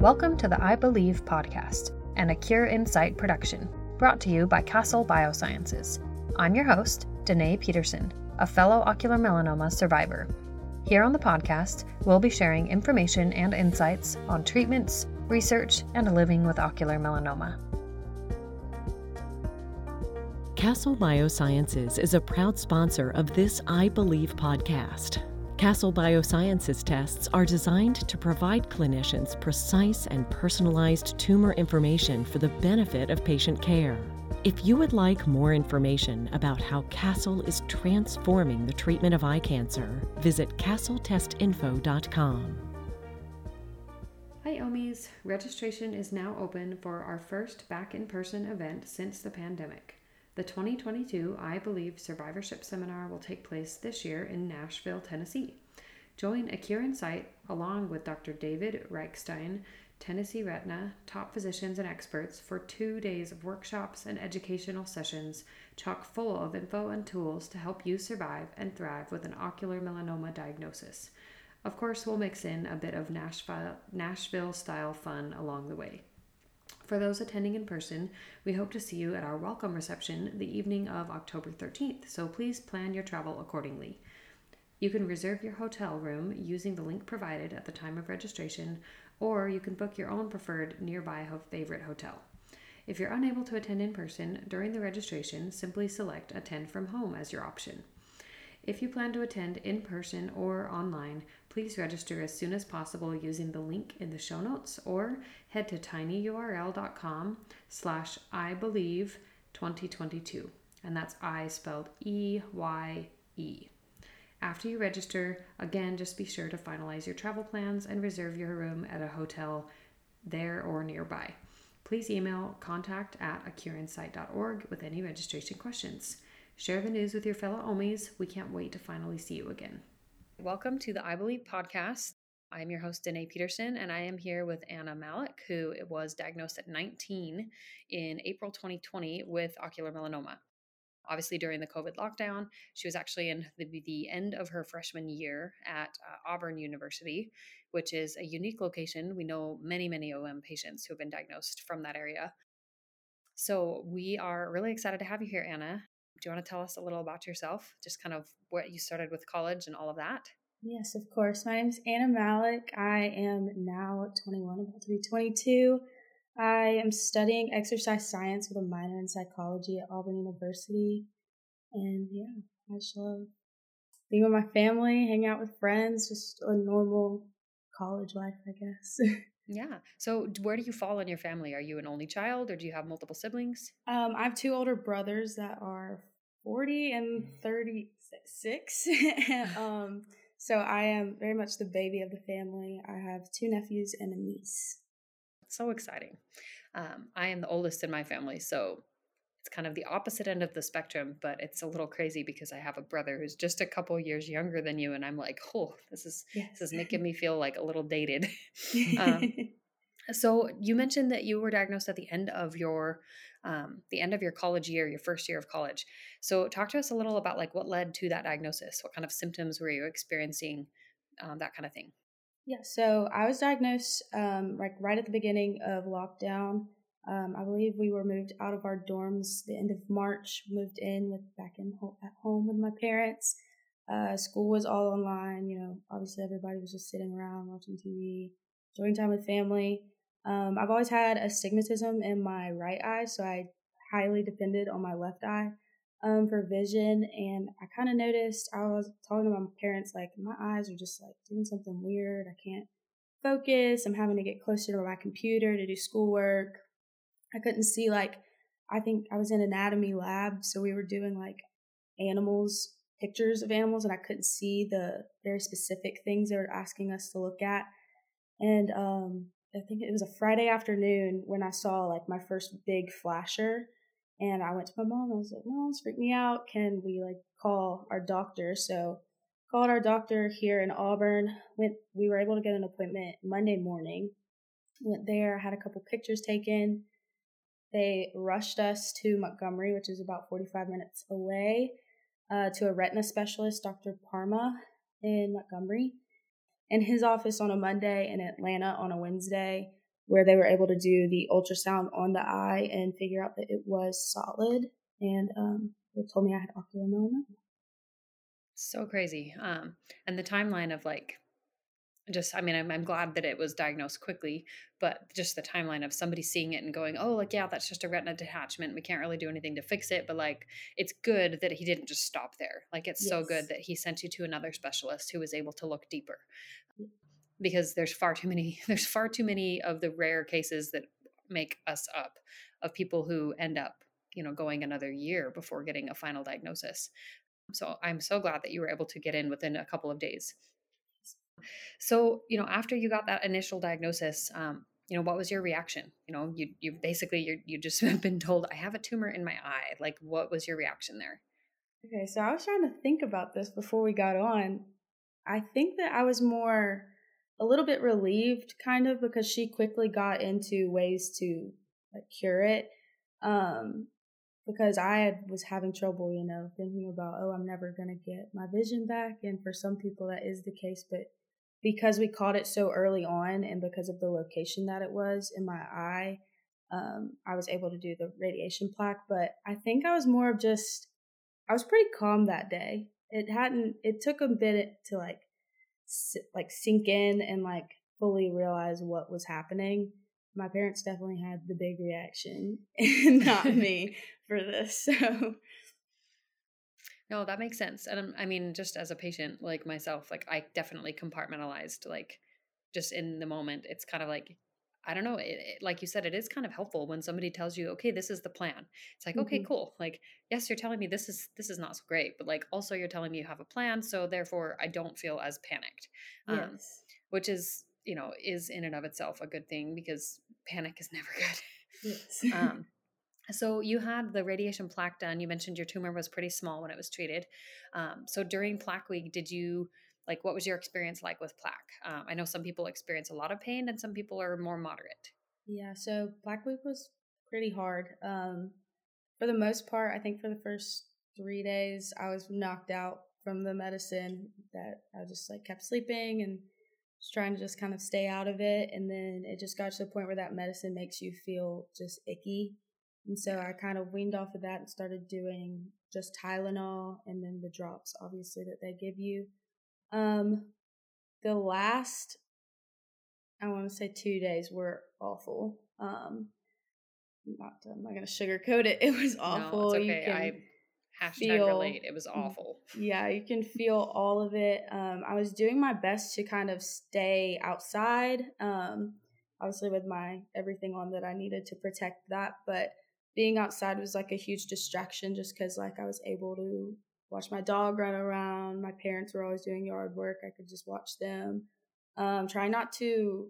Welcome to the Eye Believe podcast, an Cure in Sight production, brought to you by Castle Biosciences. I'm your host, Danae Peterson, a fellow ocular melanoma survivor. Here on the podcast, we'll be sharing information and insights on treatments, research, and living with ocular melanoma. Castle Biosciences is a proud sponsor of this Eye Believe podcast. Castle Biosciences tests are designed to provide clinicians precise and personalized tumor information for the benefit of patient care. If you would like more information about how Castle is transforming the treatment of eye cancer, visit castletestinfo.com. Hi, Omis. Registration is now open for our first back in person event since the pandemic. The 2022 Eye Believe Survivorship Seminar will take place this year in Nashville, Tennessee. Join A Cure in Sight along with Dr. David Reichstein, Tennessee Retina, top physicians and experts for two days of workshops and educational sessions chock full of info and tools to help you survive and thrive with an ocular melanoma diagnosis. Of course, we'll mix in a bit of Nashville, Nashville style fun along the way. For those attending in person, we hope to see you at our welcome reception the evening of October 13th, so please plan your travel accordingly. You can reserve your hotel room using the link provided at the time of registration, or you can book your own preferred nearby favorite hotel. If you're unable to attend in person during the registration, simply select Attend from Home as your option. If you plan to attend in person or online, please register as soon as possible using the link in the show notes or head to tinyurl.com slash I believe 2022. And that's I spelled E Y E. After you register, again, just be sure to finalize your travel plans and reserve your room at a hotel there or nearby. Please email contact at acureinsight.org with any registration questions. Share the news with your fellow Omis. We can't wait to finally see you again. Welcome to the Eye Believe podcast. I'm your host, Danae Peterson, and I am here with Anna Malloch, who was diagnosed at 19 in April 2020 with ocular melanoma. Obviously, during the COVID lockdown, she was actually in the, the end of her freshman year at uh, Auburn University, which is a unique location. We know many, many OM patients who have been diagnosed from that area. So, we are really excited to have you here, Anna do you want to tell us a little about yourself? Just kind of what you started with college and all of that? Yes, of course. My name is Anna Malloch. I am now 21, about to be 22. I am studying exercise science with a minor in psychology at Auburn University. And yeah, I just love being with my family, hang out with friends, just a normal college life, I guess. Yeah. So, where do you fall in your family? Are you an only child or do you have multiple siblings? Um, I have two older brothers that are 40 and mm. 36. um, so, I am very much the baby of the family. I have two nephews and a niece. So exciting. Um, I am the oldest in my family. So, it's kind of the opposite end of the spectrum, but it's a little crazy because I have a brother who's just a couple years younger than you, and I'm like, oh, this is yes. this is making me feel like a little dated. um, so you mentioned that you were diagnosed at the end of your um, the end of your college year, your first year of college. So talk to us a little about like what led to that diagnosis. What kind of symptoms were you experiencing? Um, that kind of thing. Yeah, so I was diagnosed um, like right at the beginning of lockdown. Um, I believe we were moved out of our dorms the end of March, moved in with back in at home with my parents. Uh, school was all online. You know, obviously everybody was just sitting around watching TV, enjoying time with family. Um, I've always had astigmatism in my right eye, so I highly depended on my left eye um, for vision. And I kind of noticed I was talking to my parents like my eyes are just like doing something weird. I can't focus. I'm having to get closer to my computer to do schoolwork. I couldn't see like I think I was in anatomy lab, so we were doing like animals, pictures of animals, and I couldn't see the very specific things they were asking us to look at. And um, I think it was a Friday afternoon when I saw like my first big flasher, and I went to my mom. I was like, "Mom, freak me out. Can we like call our doctor?" So called our doctor here in Auburn. Went. We were able to get an appointment Monday morning. Went there, had a couple pictures taken they rushed us to Montgomery, which is about 45 minutes away, uh, to a retina specialist, Dr. Parma, in Montgomery. In his office on a Monday, in Atlanta on a Wednesday. where they were able to do the ultrasound on the eye and figure out that it was solid. And um, they told me I had ocular melanoma. So crazy. Um, and the timeline of like, just, I mean, I'm, I'm glad that it was diagnosed quickly, but just the timeline of somebody seeing it and going, oh, like, yeah, that's just a retina detachment. We can't really do anything to fix it. But like, it's good that he didn't just stop there. Like, it's yes. so good that he sent you to another specialist who was able to look deeper because there's far too many there's far too many of the rare cases that make us up of people who end up you know going another year before getting a final diagnosis so i'm so glad that you were able to get in within a couple of days so you know after you got that initial diagnosis um, you know what was your reaction? You know you you basically you you just have been told i have a tumor in my eye. Like what was your reaction there? Okay so i was trying to think about this before we got on. I think that i was more a little bit relieved kind of because she quickly got into ways to like, cure it um because i was having trouble you know thinking about oh i'm never going to get my vision back and for some people that is the case but because we caught it so early on and because of the location that it was in my eye um, i was able to do the radiation plaque but i think i was more of just i was pretty calm that day it hadn't it took a bit to like like sink in and like fully realize what was happening. My parents definitely had the big reaction, and not me for this. So. No, that makes sense. And I mean, just as a patient like myself, like I definitely compartmentalized, like just in the moment. It's kind of like I don't know, it, it, like you said, it is kind of helpful when somebody tells you, okay, this is the plan. It's like, mm-hmm. okay, cool. Like, yes, you're telling me this is this is not so great, but like also you're telling me you have a plan, so therefore I don't feel as panicked. Um, yes. Which is, you know, is in and of itself a good thing because panic is never good. Yes. um, so you had the radiation plaque done. You mentioned your tumor was pretty small when it was treated. Um, so during plaque week, did you like what was your experience like with plaque? Um, i know some people experience a lot of pain and some people are more moderate. Yeah so plaque week was pretty hard. Um, for the most part i think for the first three days i was knocked out from the medicine that i just like kept sleeping and trying to just kind of stay out of it. And then it just got to the point where that medicine makes you feel just icky and so i kind of weaned off of that and started doing just tylenol and then the drops obviously that they give you um, the last, I want to say two days were awful. Um, not, I'm not going to sugarcoat it. It was awful. No, it's okay. I hashtag feel, relate. It was awful. Yeah, you can feel all of it. Um, I was doing my best to kind of stay outside. Um, obviously with my everything on that I needed to protect that, but being outside was like a huge distraction just because like I was able to watch my dog run around. My parents were always doing yard work. I could just watch them. Um, try not to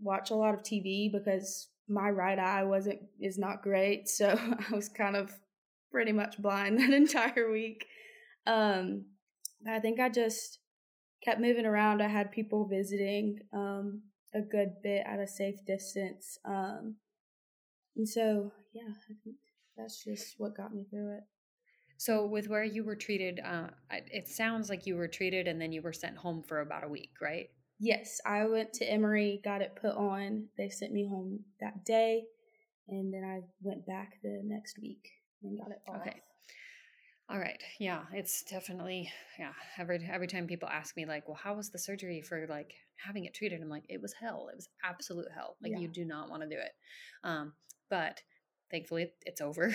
watch a lot of TV because my right eye wasn't is not great, so I was kind of pretty much blind that entire week. Um, I think I just kept moving around. I had people visiting um, a good bit at a safe distance, um, and so yeah, I think that's just what got me through it. So, with where you were treated, uh, it sounds like you were treated and then you were sent home for about a week, right? Yes, I went to Emory, got it put on. They sent me home that day, and then I went back the next week and got it off. Okay. All right. Yeah, it's definitely yeah. Every every time people ask me like, "Well, how was the surgery for like having it treated?" I'm like, "It was hell. It was absolute hell. Like yeah. you do not want to do it." Um, but thankfully it's over.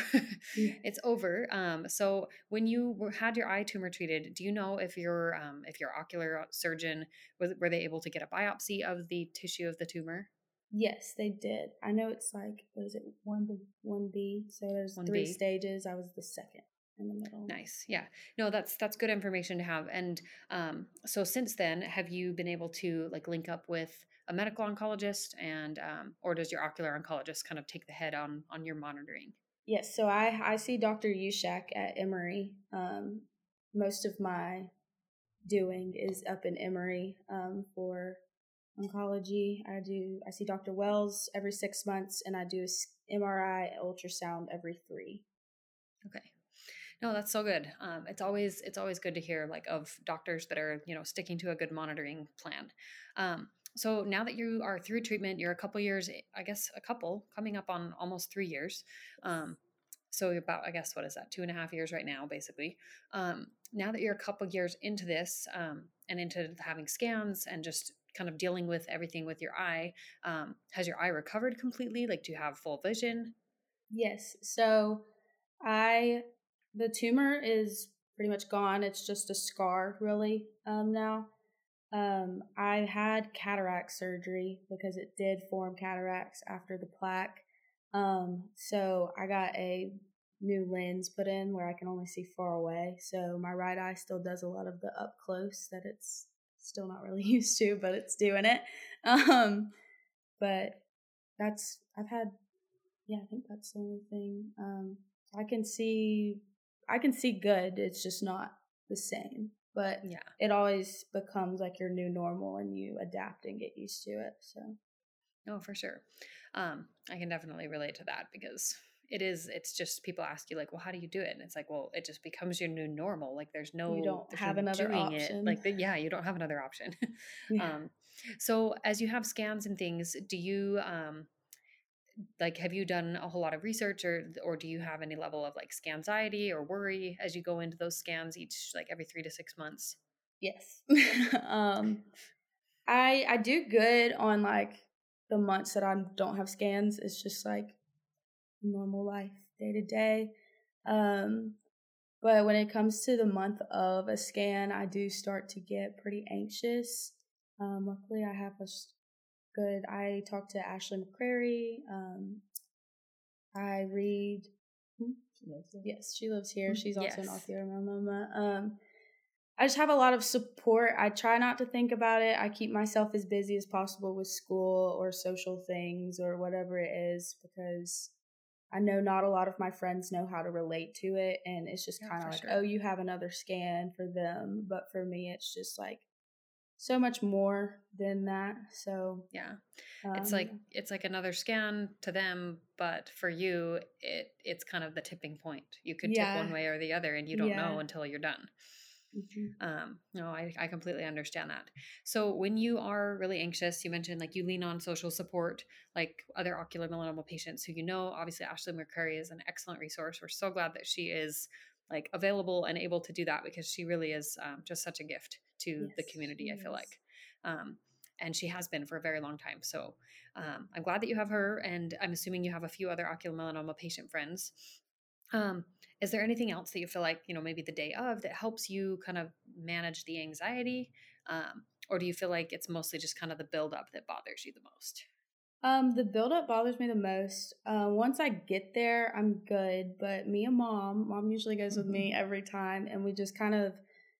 Yeah. it's over um, so when you were, had your eye tumor treated do you know if your um, if your ocular surgeon was were they able to get a biopsy of the tissue of the tumor? Yes they did. I know it's like what is it 1 to 1b so there's 1B. three stages. I was the second in the middle. Nice yeah. No that's that's good information to have and um, so since then have you been able to like link up with a medical oncologist and um, or does your ocular oncologist kind of take the head on on your monitoring? Yes so i i see dr Ushak at emory. Um, most of my doing is up in emory um, for oncology. I do i see dr wells every six months and i do mri ultrasound every three. Okay. No that's so good. Um, it's always it's always good to hear like of doctors that are you know sticking to a good monitoring plan. Um, so now that you are through treatment, you're a couple years, I guess, a couple coming up on almost three years. Um, so about, I guess, what is that? Two and a half years right now, basically. Um, now that you're a couple years into this um, and into having scans and just kind of dealing with everything with your eye, um, has your eye recovered completely? Like, do you have full vision? Yes. So I, the tumor is pretty much gone. It's just a scar, really, um, now. Um, I had cataract surgery because it did form cataracts after the plaque. Um, so I got a new lens put in where I can only see far away. So my right eye still does a lot of the up close that it's still not really used to, but it's doing it. Um, but that's I've had yeah, I think that's the only thing. Um, I can see I can see good. It's just not the same. But yeah, it always becomes like your new normal, and you adapt and get used to it. So, oh, for sure. Um, I can definitely relate to that because it is it's just people ask you like well how do you do it and it's like well it just becomes your new normal like there's no you don't have no another option it. like the, yeah you don't have another option yeah. um so as you have scans and things do you um like have you done a whole lot of research or or do you have any level of like anxiety or worry as you go into those scans each like every 3 to 6 months yes um i i do good on like the months that i don't have scans it's just like normal life day to day. Um, but when it comes to the month of a scan, I do start to get pretty anxious. Um, luckily, I have a good. I talk to Ashley McCrary. Um, I read. Hmm? She yes, she lives here. She's also yes. an author, my mama. Um, I just have a lot of support. I try not to think about it. I keep myself as busy as possible with school or social things or whatever it is because I know not a lot of my friends know how to relate to it. And it's just yeah, kind of like, sure. oh, you have another scan for them. But for me, it's just like so much more than that. So, yeah. Um, it's like it's like another scan to them, but for you it it's kind of the tipping point. You could yeah. tip one way or the other and you don't yeah. know until you're done. Mm-hmm. Um, no, I, I completely understand that. So when you are really anxious, you mentioned like you lean on social support, like other ocular melanoma patients who you know. Obviously, Ashley McCrary is an excellent resource. We're so glad that she is like available and able to do that because she really is um, just such a gift to yes, the community. I feel like, um, and she has been for a very long time. So um, I'm glad that you have her, and I'm assuming you have a few other ocular melanoma patient friends. Um, is there anything else that you feel like you know maybe the day of that helps you kind of manage the anxiety um, or do you feel like it's mostly just kind of the buildup that bothers you the most um, the buildup bothers me the most. Uh, once I get there, I'm good. But me and mom, mom usually goes with me mm-hmm. every time, and we just kind of,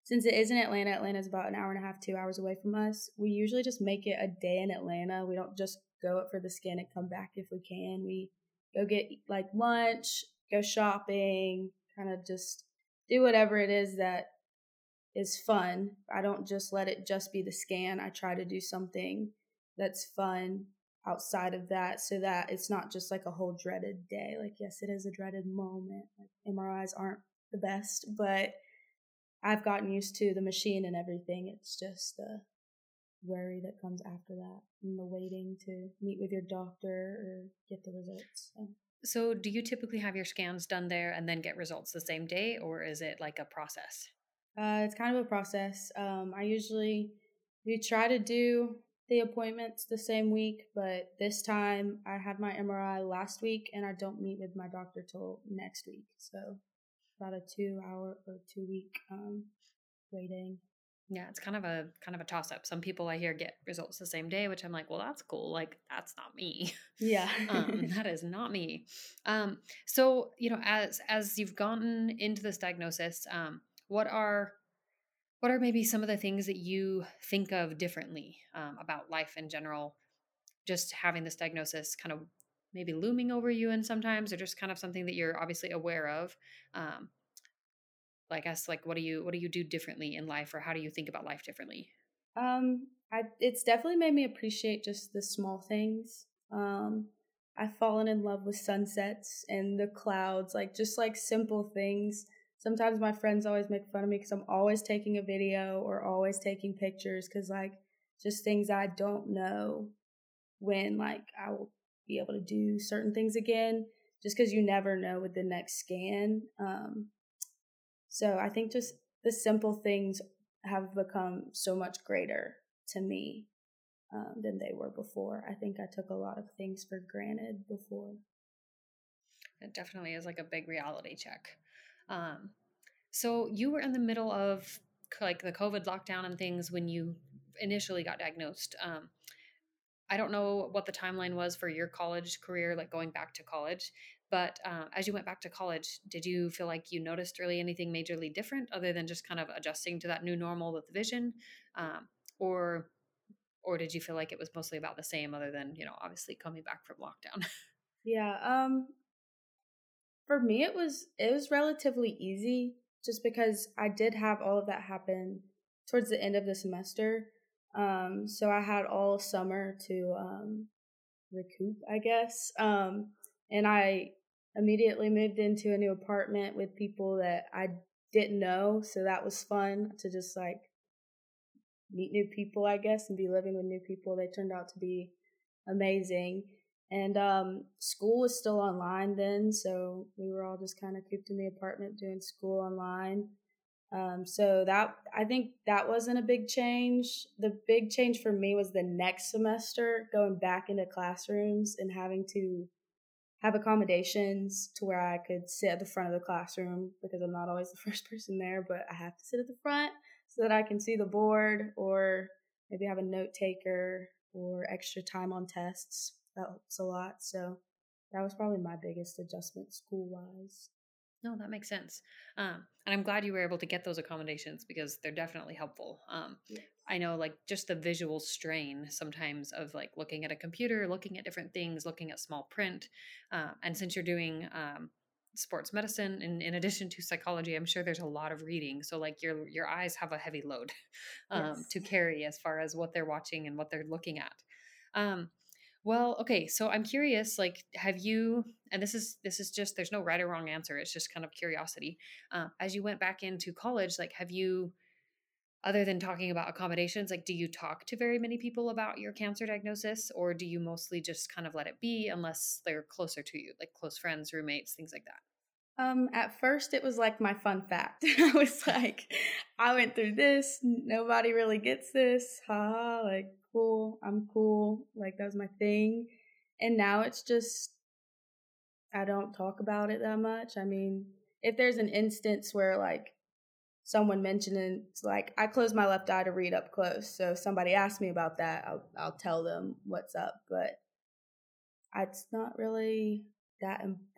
since it is in Atlanta, Atlanta is about an hour and a half, two hours away from us. We usually just make it a day in Atlanta. We don't just go up for the skin and come back if we can. We go get like lunch, go shopping, kind of just do whatever it is that is fun. I don't just let it just be the scan. I try to do something that's fun outside of that so that it's not just like a whole dreaded day. Like, yes, it is a dreaded moment. Like, MRIs aren't the best, but I've gotten used to the machine and everything. It's just the worry that comes after that and the waiting to meet with your doctor or get the results. So. So, do you typically have your scans done there and then get results the same day, or is it like a process? Uh, it's kind of a process. Um, I usually we try to do the appointments the same week, but this time I had my MRI last week and I don't meet with my doctor till next week. So, about a two hour or two week um, waiting. Yeah, it's kind of a kind of a toss up. Some people I hear get results the same day, which I'm like, well, that's cool. Like that's not me. Yeah, um, that is not me. Um, so you know, as as you've gotten into this diagnosis, um, what are what are maybe some of the things that you think of differently um, about life in general? Just having this diagnosis kind of maybe looming over you, and sometimes, or just kind of something that you're obviously aware of. Um, like us like what do you what do you do differently in life or how do you think about life differently um i it's definitely made me appreciate just the small things um i've fallen in love with sunsets and the clouds like just like simple things sometimes my friends always make fun of me because i'm always taking a video or always taking pictures because like just things I don't know when like I will be able to do certain things again just because you never know with the next scan. Um, so I think just the simple things have become so much greater to me um, than they were before. I think I took a lot of things for granted before. It definitely is like a big reality check. Um, so you were in the middle of like the COVID lockdown and things when you initially got diagnosed. Um, I don't know what the timeline was for your college career, like going back to college. But uh, as you went back to college, did you feel like you noticed really anything majorly different other than just kind of adjusting to that new normal with vision, um, or or did you feel like it was mostly about the same, other than you know obviously coming back from lockdown? yeah, um, for me it was it was relatively easy just because I did have all of that happen towards the end of the semester. Um, so I had all summer to um, recoup, I guess. Um, and I immediately moved into a new apartment with people that I didn't know. So that was fun to just like meet new people, I guess, and be living with new people. They turned out to be amazing. And um, school was still online then, so we were all just kind of cooped in the apartment doing school online. Um, so that I think that wasn't a big change. The big change for me was the next semester going back into classrooms and having to have accommodations to where I could sit at the front of the classroom because I'm not always the first person there, but I have to sit at the front so that I can see the board or maybe have a note taker or extra time on tests. That helps a lot. So that was probably my biggest adjustment school wise. No, that makes sense. Um, and I'm glad you were able to get those accommodations because they're definitely helpful. Um, yes. I know, like, just the visual strain sometimes of like looking at a computer, looking at different things, looking at small print. Uh, and since you're doing um, sports medicine, and in addition to psychology, I'm sure there's a lot of reading. So, like, your your eyes have a heavy load um, yes. to carry as far as what they're watching and what they're looking at. Well, okay, so I'm curious like have you and this is this is just there's no right or wrong answer. It's just kind of curiosity. Uh, as you went back into college, like have you other than talking about accommodations, like do you talk to very many people about your cancer diagnosis or do you mostly just kind of let it be unless they're closer to you, like close friends, roommates, things like that? Um, at first it was like my fun fact. I was like, I went through this, nobody really gets this. Ha like cool, I'm cool. Like that was my thing. And now it's just I don't talk about it that much. I mean, if there's an instance where like someone mentioning like I close my left eye to read up close, so if somebody asks me about that, I'll I'll tell them what's up. But it's not really that important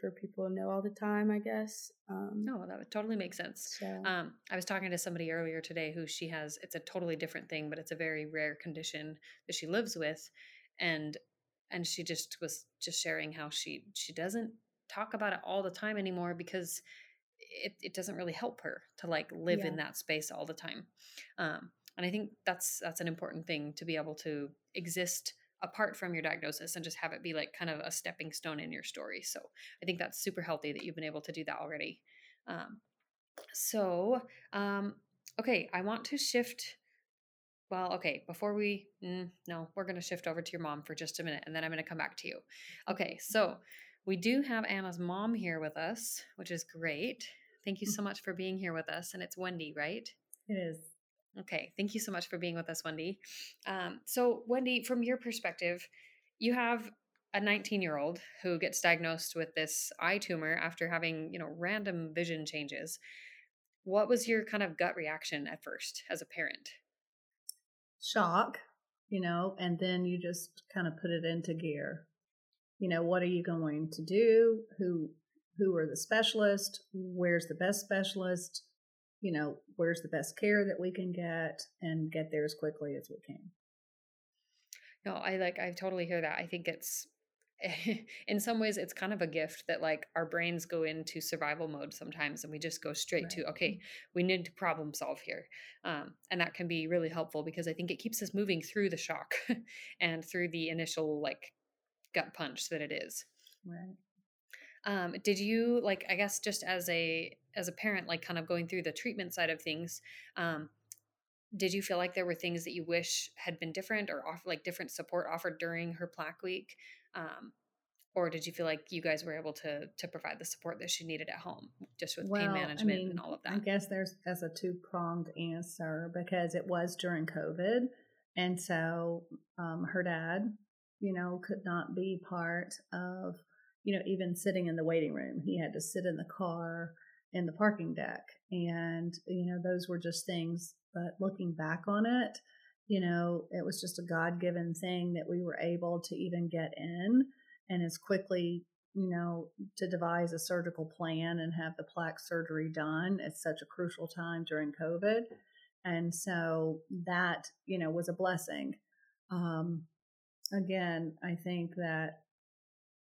for people to know all the time, I guess. Um, no, that would totally make sense. So. Um, I was talking to somebody earlier today who she has, it's a totally different thing, but it's a very rare condition that she lives with. And, and she just was just sharing how she, she doesn't talk about it all the time anymore because it, it doesn't really help her to like live yeah. in that space all the time. Um, and I think that's, that's an important thing to be able to exist apart from your diagnosis and just have it be like kind of a stepping stone in your story. So I think that's super healthy that you've been able to do that already. Um, so, um, okay, I want to shift. Well, okay, before we, mm, no, we're going to shift over to your mom for just a minute and then I'm going to come back to you. Okay, so we do have Anna's mom here with us, which is great. Thank you mm. so much for being here with us. And it's Wendy, right? It is. Okay, thank you so much for being with us, Wendy. Um, so, Wendy, from your perspective, you have a 19 year old who gets diagnosed with this eye tumor after having, you know, random vision changes. What was your kind of gut reaction at first as a parent? Shock, you know, and then you just kind of put it into gear. You know, what are you going to do? Who who are the specialists? Where's the best specialist? You know, where's the best care that we can get and get there as quickly as we can. No, I like, I totally hear that. I think it's, in some ways, it's kind of a gift that like our brains go into survival mode sometimes and we just go straight right. to, okay, we need to problem solve here. Um, and that can be really helpful because I think it keeps us moving through the shock and through the initial like gut punch that it is. Right. Um, did you like, I guess, just as a as a parent, like kind of going through the treatment side of things, um, did you feel like there were things that you wish had been different or off like different support offered during her plaque week? Um, or did you feel like you guys were able to to provide the support that she needed at home just with well, pain management I mean, and all of that? i guess there's that's a two-pronged answer because it was during covid and so um, her dad you know could not be part of you know even sitting in the waiting room. He had to sit in the car in the parking deck. And you know those were just things but looking back on it you know it was just a god-given thing that we were able to even get in and as quickly you know to devise a surgical plan and have the plaque surgery done at such a crucial time during covid. And so that you know was a blessing. Um again i think that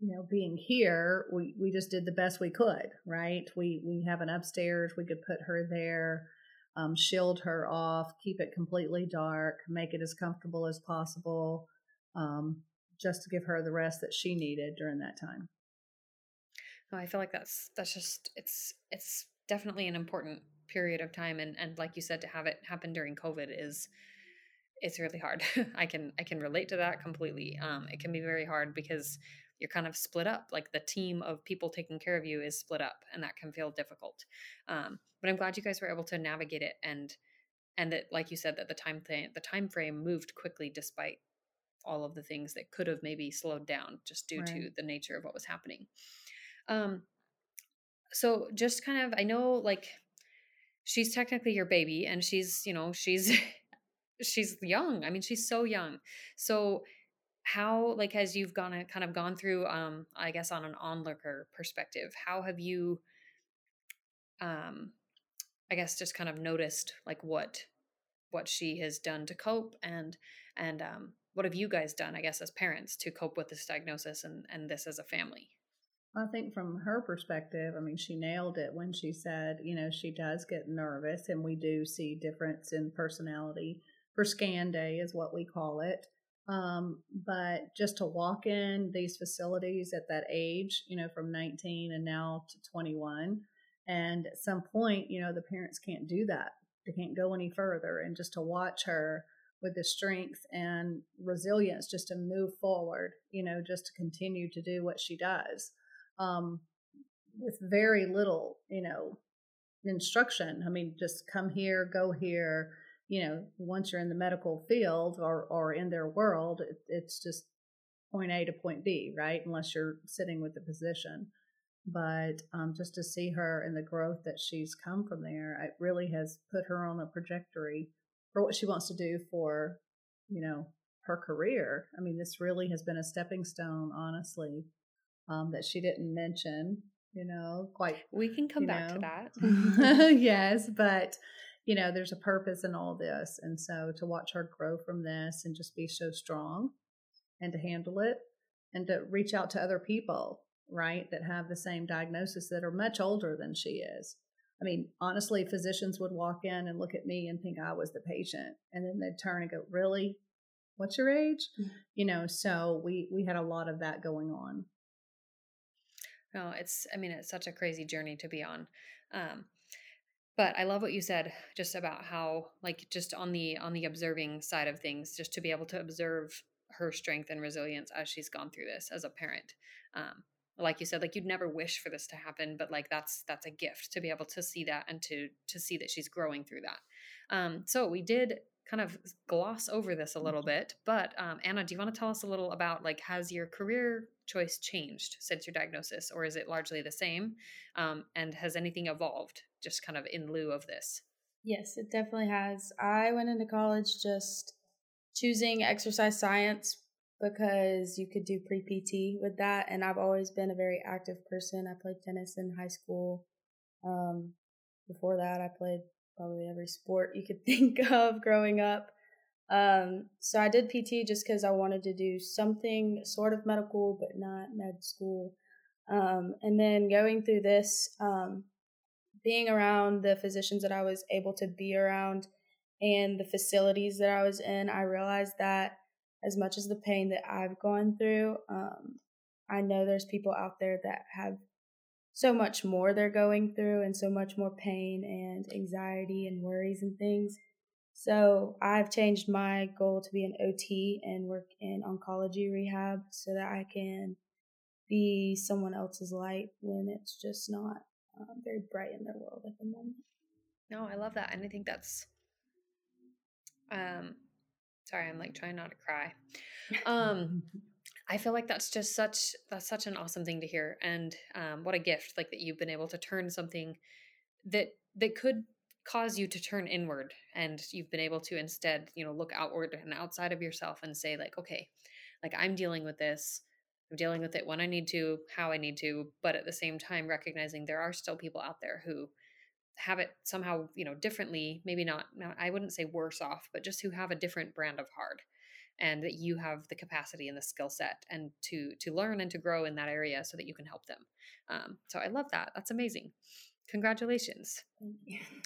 you know being here we we just did the best we could right? We we have an upstairs we could put her there um, shield her off keep it completely dark make it as comfortable as possible um, just to give her the rest that she needed during that time. Oh, I feel like that's that's just it's it's definitely an important period of time and and like you said to have it happen during covid is it's really hard. I can i can relate to that completely. Um it can be very hard because you're kind of split up like the team of people taking care of you is split up and that can feel difficult um but i'm glad you guys were able to navigate it and and that like you said that the time thing the time frame moved quickly despite all of the things that could have maybe slowed down just due right. to the nature of what was happening. Um, so just kind of, I know like she's technically your baby and she's, you know, she's, she's young. I mean, she's so young. So how, like, as you've gone, kind of gone through, um, I guess on an onlooker perspective, how have you, um, I guess just kind of noticed like what, what she has done to cope and, and, um, what have you guys done i guess as parents to cope with this diagnosis and and this as a family I think from her perspective, I mean, she nailed it when she said, you know, she does get nervous, and we do see difference in personality for scan day, is what we call it. Um, but just to walk in these facilities at that age, you know, from 19 and now to 21, and at some point, you know, the parents can't do that. They can't go any further. And just to watch her with the strength and resilience just to move forward, you know, just to continue to do what she does um, with very little, you know, instruction. I mean, just come here, go here. You know, once you're in the medical field or, or in their world, it, it's just point A to point B, right? Unless you're sitting with the physician. But um, just to see her and the growth that she's come from there, it really has put her on a trajectory for what she wants to do for, you know, her career. I mean, this really has been a stepping stone, honestly, um, that she didn't mention, you know, quite. We can come back know. to that. yes, but, you know, there's a purpose in all this. And so to watch her grow from this and just be so strong and to handle it and to reach out to other people, right, that have the same diagnosis that are much older than she is I mean, honestly, physicians would walk in and look at me and think I was the patient, and then they'd turn and go, "Really? What's your age?" Mm-hmm. You know. So we we had a lot of that going on. No, it's. I mean, it's such a crazy journey to be on. Um, but I love what you said just about how, like, just on the on the observing side of things, just to be able to observe her strength and resilience as she's gone through this as a parent. Um, like you said like you'd never wish for this to happen but like that's that's a gift to be able to see that and to to see that she's growing through that um so we did kind of gloss over this a little mm-hmm. bit but um, anna do you want to tell us a little about like has your career choice changed since your diagnosis or is it largely the same um, and has anything evolved just kind of in lieu of this yes it definitely has i went into college just choosing exercise science because you could do pre PT with that. And I've always been a very active person. I played tennis in high school. Um, before that, I played probably every sport you could think of growing up. Um, so I did PT just because I wanted to do something sort of medical, but not med school. Um, and then going through this, um, being around the physicians that I was able to be around and the facilities that I was in, I realized that as much as the pain that I've gone through, um, I know there's people out there that have so much more they're going through and so much more pain and anxiety and worries and things. So I've changed my goal to be an OT and work in oncology rehab so that I can be someone else's light when it's just not um, very bright in their world at the moment. No, I love that. And I think that's, um, sorry, I'm like trying not to cry. Um, I feel like that's just such, that's such an awesome thing to hear. And um, what a gift, like that you've been able to turn something that, that could cause you to turn inward and you've been able to instead you know look outward and outside of yourself and say like okay like i'm dealing with this i'm dealing with it when i need to how i need to but at the same time recognizing there are still people out there who have it somehow you know differently maybe not, not i wouldn't say worse off but just who have a different brand of hard and that you have the capacity and the skill set and to to learn and to grow in that area so that you can help them um, so i love that that's amazing congratulations.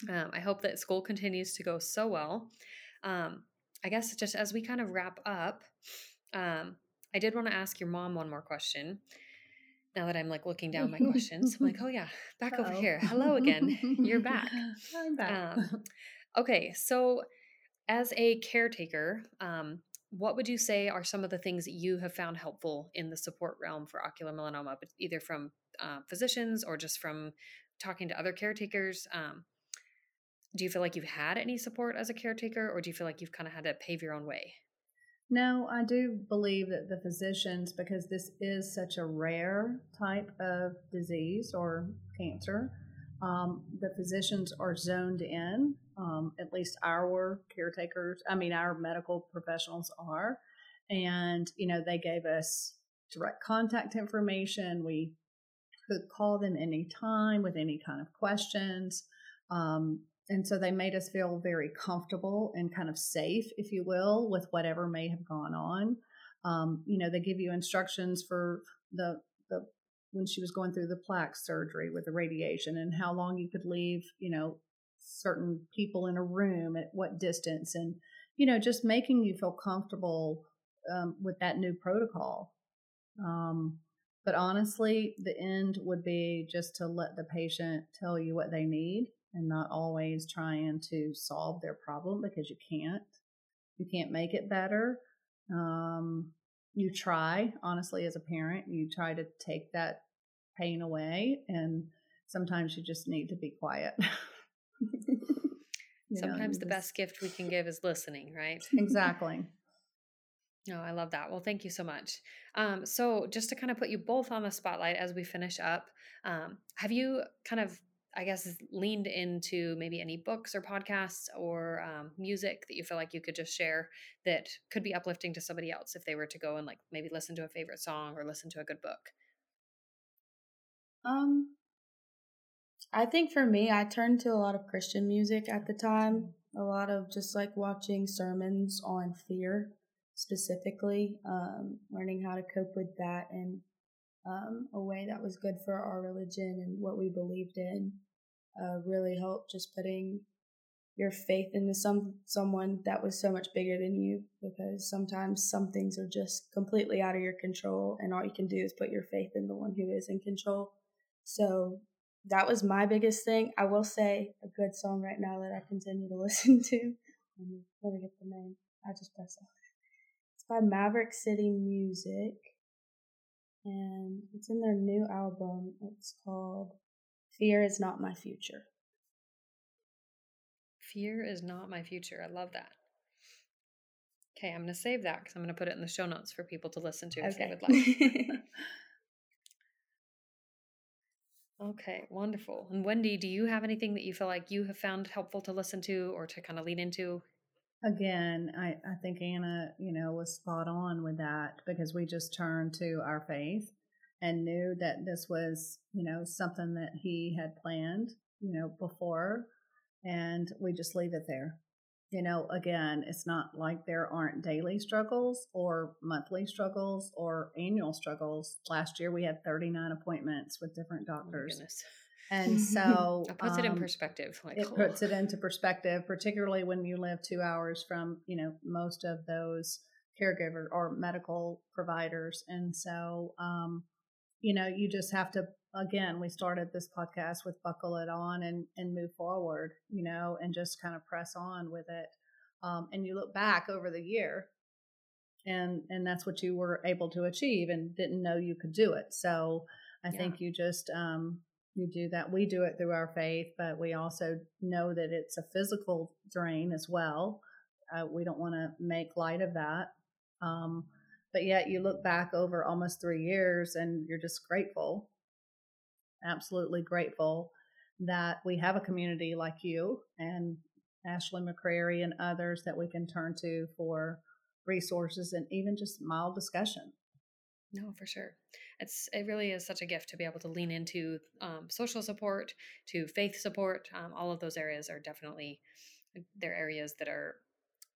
Um, I hope that school continues to go so well. Um, I guess just as we kind of wrap up, um, I did want to ask your mom one more question. Now that I'm like looking down my questions, I'm like, oh yeah, back Uh-oh. over here. Hello again. You're back. I'm back. Um, okay, so as a caretaker, um, what would you say are some of the things that you have found helpful in the support realm for ocular melanoma, but either from uh, physicians or just from talking to other caretakers? Um, do you feel like you've had any support as a caretaker or do you feel like you've kind of had to pave your own way? No i do believe that the physicians because this is such a rare type of disease or cancer um, the physicians are zoned in um, at least our caretakers i mean our medical professionals are and you know they gave us direct contact information we could call them anytime with any kind of questions. Um, and so they made us feel very comfortable and kind of safe, if you will, with whatever may have gone on. Um, you know, they give you instructions for the when she was going through the plaque surgery with the radiation and how long you could leave, you know, certain people in a room at what distance, and you know, just making you feel comfortable um, with that new protocol. Um, but honestly, the end would be just to let the patient tell you what they need and not always trying to solve their problem because you can't. You can't make it better. Um, you try, honestly, as a parent, you try to take that pain away, and sometimes you just need to be quiet. sometimes know, the best gift we can give is listening, right? Exactly. No, oh, I love that. Well, thank you so much. Um, so, just to kind of put you both on the spotlight as we finish up, um, have you kind of, I guess, leaned into maybe any books or podcasts or um, music that you feel like you could just share that could be uplifting to somebody else if they were to go and like maybe listen to a favorite song or listen to a good book? Um, I think for me, I turned to a lot of Christian music at the time. A lot of just like watching sermons on fear specifically, um, learning how to cope with that in um, a way that was good for our religion and what we believed in uh, really helped just putting your faith into some someone that was so much bigger than you because sometimes some things are just completely out of your control and all you can do is put your faith in the one who is in control so that was my biggest thing i will say a good song right now that i continue to listen to let me get the name i just press off It's by Maverick City Music, and it's in their new album. It's called Fear is Not My Future. Fear is Not My Future. I love that. Okay, I'm going to save that because I'm going to put it in the show notes for people to listen to okay. if they would like. okay, wonderful. And Wendy, do you have anything that you feel like you have found helpful to listen to or to kind of lean into Again, I, I think Anna, you know, was spot on with that because we just turned to our faith and knew that this was, you know, something that he had planned, you know, before. And we just leave it there. You know, again, it's not like there aren't daily struggles or monthly struggles or annual struggles. Last year we had 39 appointments with different oh doctors. Oh and so it puts um, it in um, perspective. Like, it oh. puts it into perspective, particularly when you live two hours from, you know, most of those caregiver or medical providers. And so, um, you know, you just have to, again, we started this podcast with buckle it on and, and move forward, you know, and just kind of press on with it. um, and you look back over the year and and that's what you were able to achieve and didn't know you could do it so i yeah. think you just um, you do that we do it through our faith but we also know that it's a physical drain as well uh, we don't want to make light of that um, but yet you look back over almost three years and you're just grateful absolutely grateful that we have a community like you and Ashley McCrary and others that we can turn to for resources and even just mild discussion. No, for sure. It's it really is such a gift to be able to lean into um, social support, to faith support. Um, all of those areas are definitely they're areas that are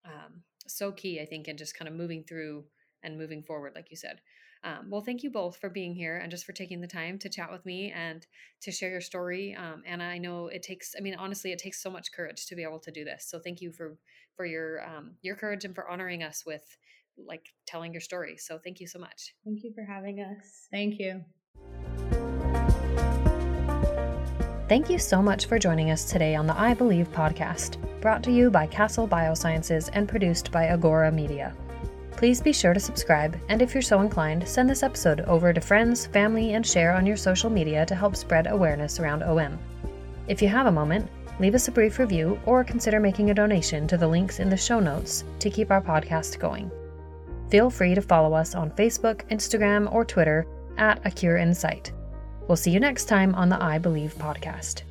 um, so key, I think, in just kind of moving through and moving forward, like you said. Um, well, thank you both for being here and just for taking the time to chat with me and to share your story. Um, Anna, I know it takes, I mean, honestly, it takes so much courage to be able to do this. So thank you for, for your, um, your courage and for honoring us with like telling your story. So thank you so much. Thank you for having us. Thank you. Thank you so much for joining us today on the Eye Believe podcast, brought to you by Castle Biosciences and produced by Agora Media. Please be sure to subscribe, and if you're so inclined, send this episode over to friends, family, and share on your social media to help spread awareness around OM. If you have a moment, leave us a brief review or consider making a donation to the links in the show notes to keep our podcast going. Feel free to follow us on Facebook, Instagram, or Twitter at A Cure in Sight. We'll see you next time on the Eye Believe podcast.